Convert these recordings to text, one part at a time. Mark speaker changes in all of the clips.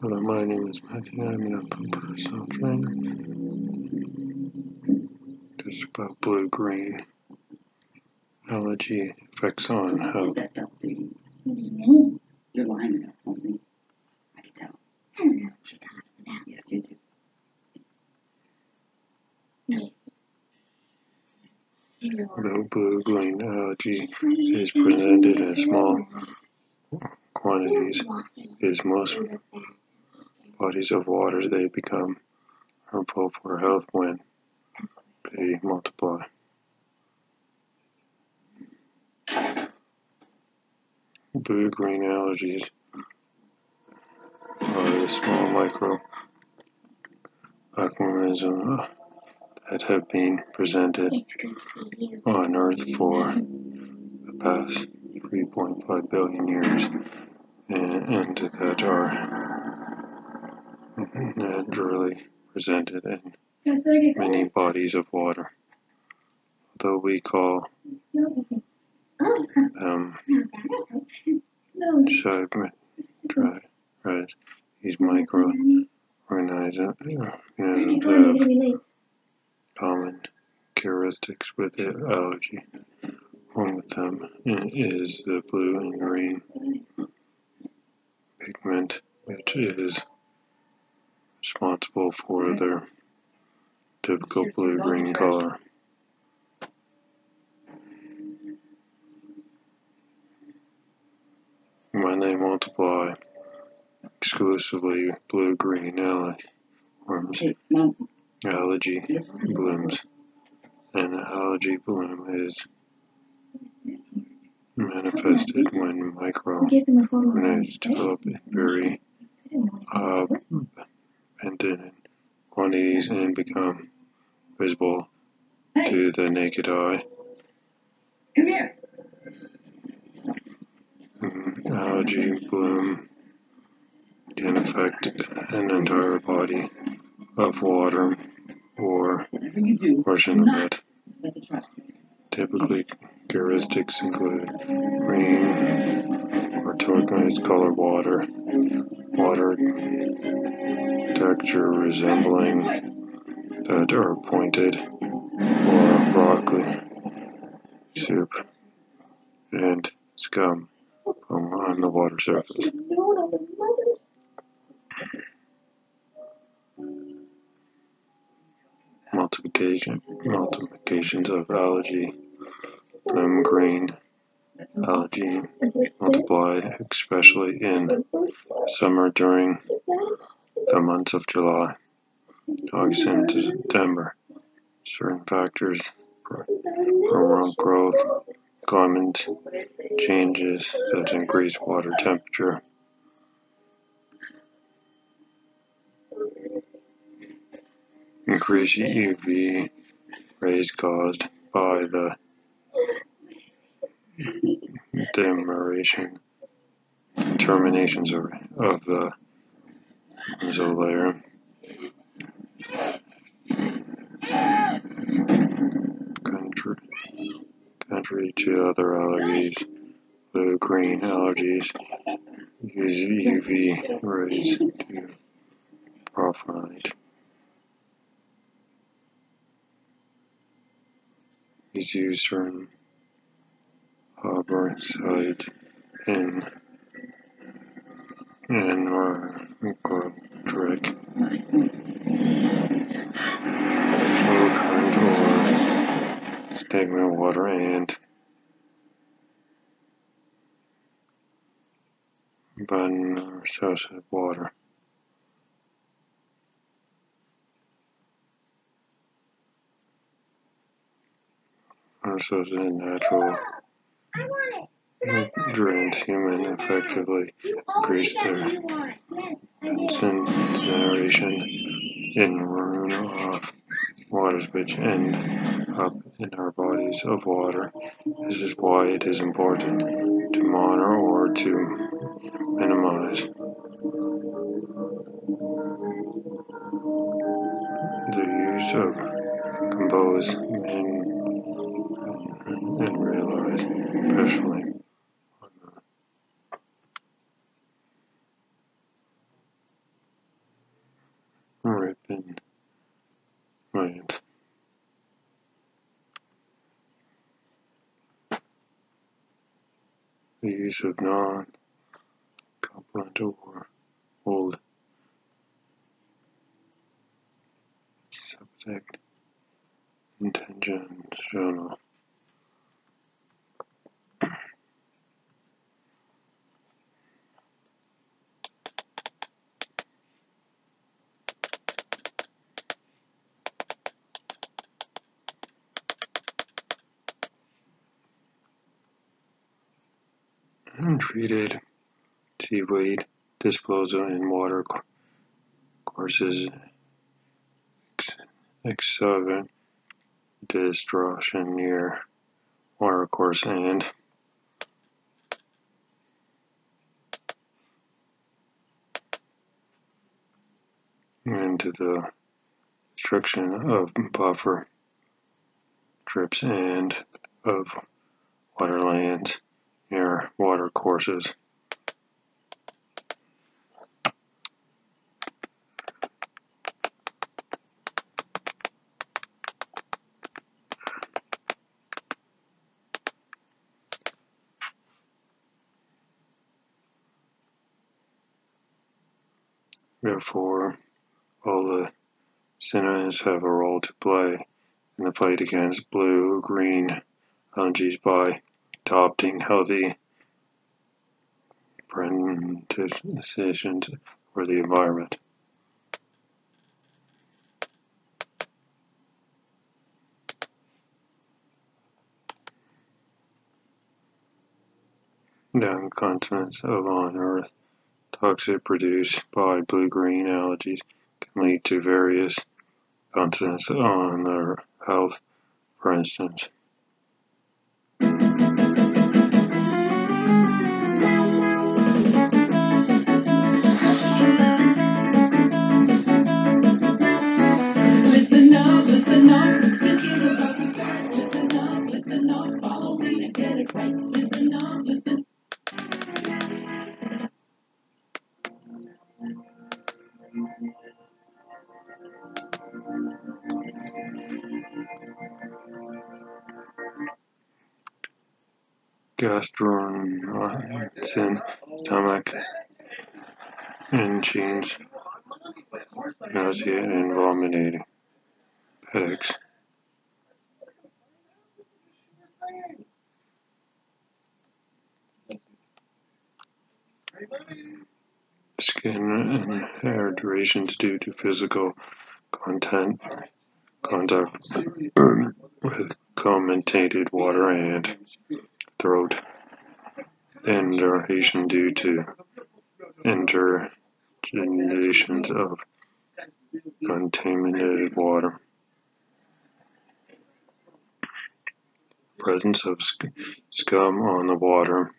Speaker 1: Hello, my name is Matthew. I'm in a personal trainer. This is about blue green algae effects on health.
Speaker 2: What do you mean? You're lying about something. I can tell.
Speaker 3: I don't know what you're talking about.
Speaker 2: Yes, you do.
Speaker 1: The blue green algae is presented in small quantities. Is most bodies of water they become harmful for health when they multiply. Blue green algae are the small microorganisms that have been presented on Earth for the past 3.5 billion years and, that mm-hmm. are naturally presented in many bodies of water. Though we call
Speaker 3: Oh,
Speaker 1: them
Speaker 3: um, no.
Speaker 1: segment as these microorganisms have uh, common characteristics with the algae. One of them is the blue and green pigment, which is responsible for their typical blue-green color. When they multiply, exclusively blue-green algae forms
Speaker 2: Hey, Mom,
Speaker 1: algae blooms. An algae bloom is manifested when microorganisms develop in very uh, abundant quantities and become visible to the naked eye.
Speaker 2: come here.
Speaker 1: Mm, Algae bloom can affect an entire body of water or
Speaker 2: Whatever you do,
Speaker 1: portion of it.
Speaker 2: let the trust you.
Speaker 1: Typically, characteristics include green or turquoise colored water, water texture resembling that are pointed, or broccoli soup, and scum from on the water surface. Multiplication, multiplications of algae, bloom green Uh, algae multiply, especially in summer during the months of July, August, and September. Certain factors, hormonal growth, climate changes that increase water temperature. Increased UV rays caused by the demarcation terminations of, of the ozone layer. Contrary to other allergies, blue green allergies. Use UV rays to provide These use certain harbor site in trick flow current or stagnant water and abundant source of water. Also, is natural nutrient human effectively increase their incineration in runoff waters which end up in our bodies of water. This is why it is important to monitor or to minimize the use of composed realize, especially on the been right. The use of non-complement or old subject intentional untreated seaweed disposal in water courses excavation destruction near watercourse and into the destruction of buffer strips and of waterlands watercourses. Therefore, all the synonyms have a role to play in the fight against blue-green algae by adopting healthy decisions for the environment. Down continents of on Earth, toxins produced by blue-green algae can lead to various consequences on their health, for instance. Gastrointestinal stomach itchings, nausea and vomiting, headaches. Skin and hair durations due to physical content contact with contaminated water and throat and are irritation due to intergenerations of contaminated water. Presence of scum on the water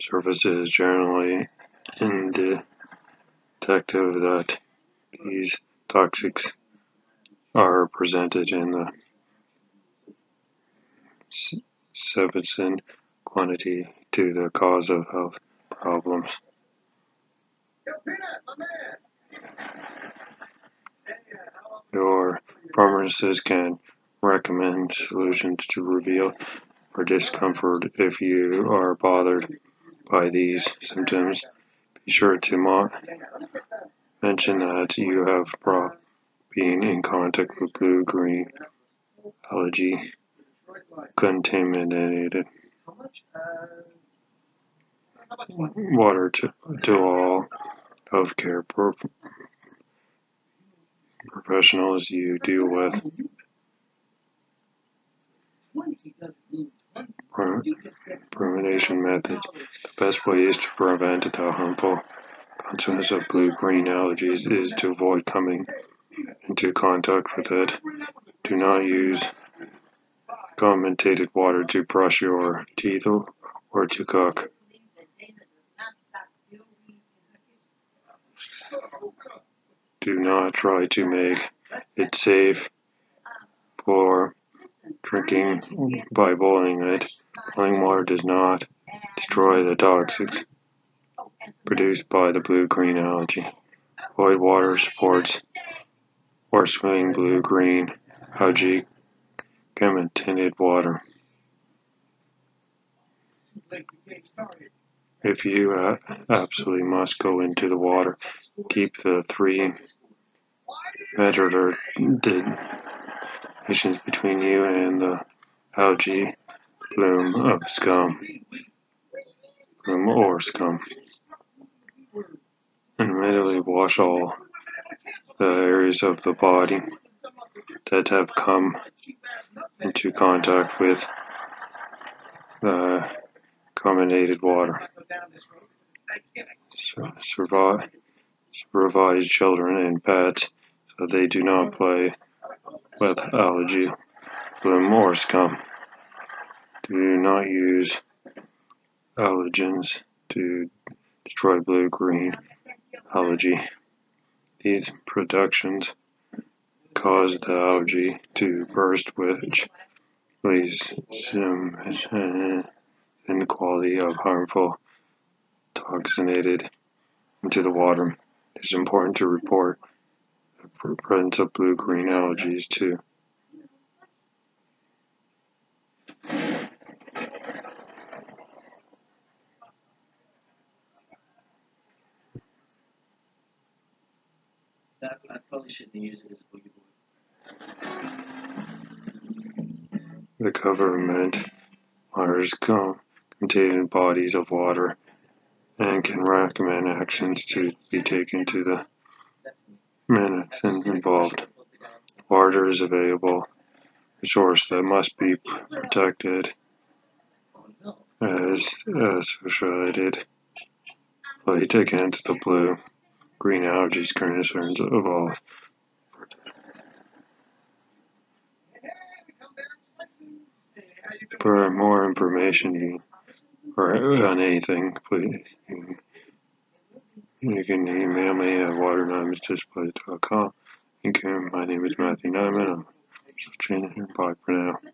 Speaker 1: surface is generally indicative that these toxics are presented in the sufficient quantity to the cause of health problems. Your pharmacist can recommend solutions to relieve or discomfort if you are bothered by these symptoms. Be sure to mention that you have been in contact with blue-green algae contaminated uh, water to, to all healthcare prof professionals you deal with. Prevention methods. The best way is to prevent the harmful consequences of blue-green allergies is to avoid coming into contact with it. Do not use contaminated water to brush your teeth or to cook. Do not try to make it safe for drinking by boiling it. Boiling water does not destroy the toxins produced by the blue-green algae. Boiled water supports or swimming blue, green, algae, gamma tinted water. If you uh, absolutely must go into the water, keep the three meter distance between you and the algae bloom of scum, bloom or scum, and immediately wash all the areas of the body that have come into contact with the contaminated water. So, survive, supervise children and pets so they do not play with algae, bloom, or. Do not use allergens to destroy blue green algae. These productions cause the algae to burst, which leads um, some inequality of harmful toxinated into the water. It is important to report the presence of blue-green algae too.
Speaker 4: That, I probably shouldn't use it as
Speaker 1: The government monitors com- contained bodies of water and can recommend actions to be taken to the minutes involved. Water is available resource that must be protected as associated fight against the blue green algae concerns of For more information or on anything, please you, you can email me at waternymansdisplay.com. Thank you. My name is Matthew Nyman. I'm just changing here. Bye for now.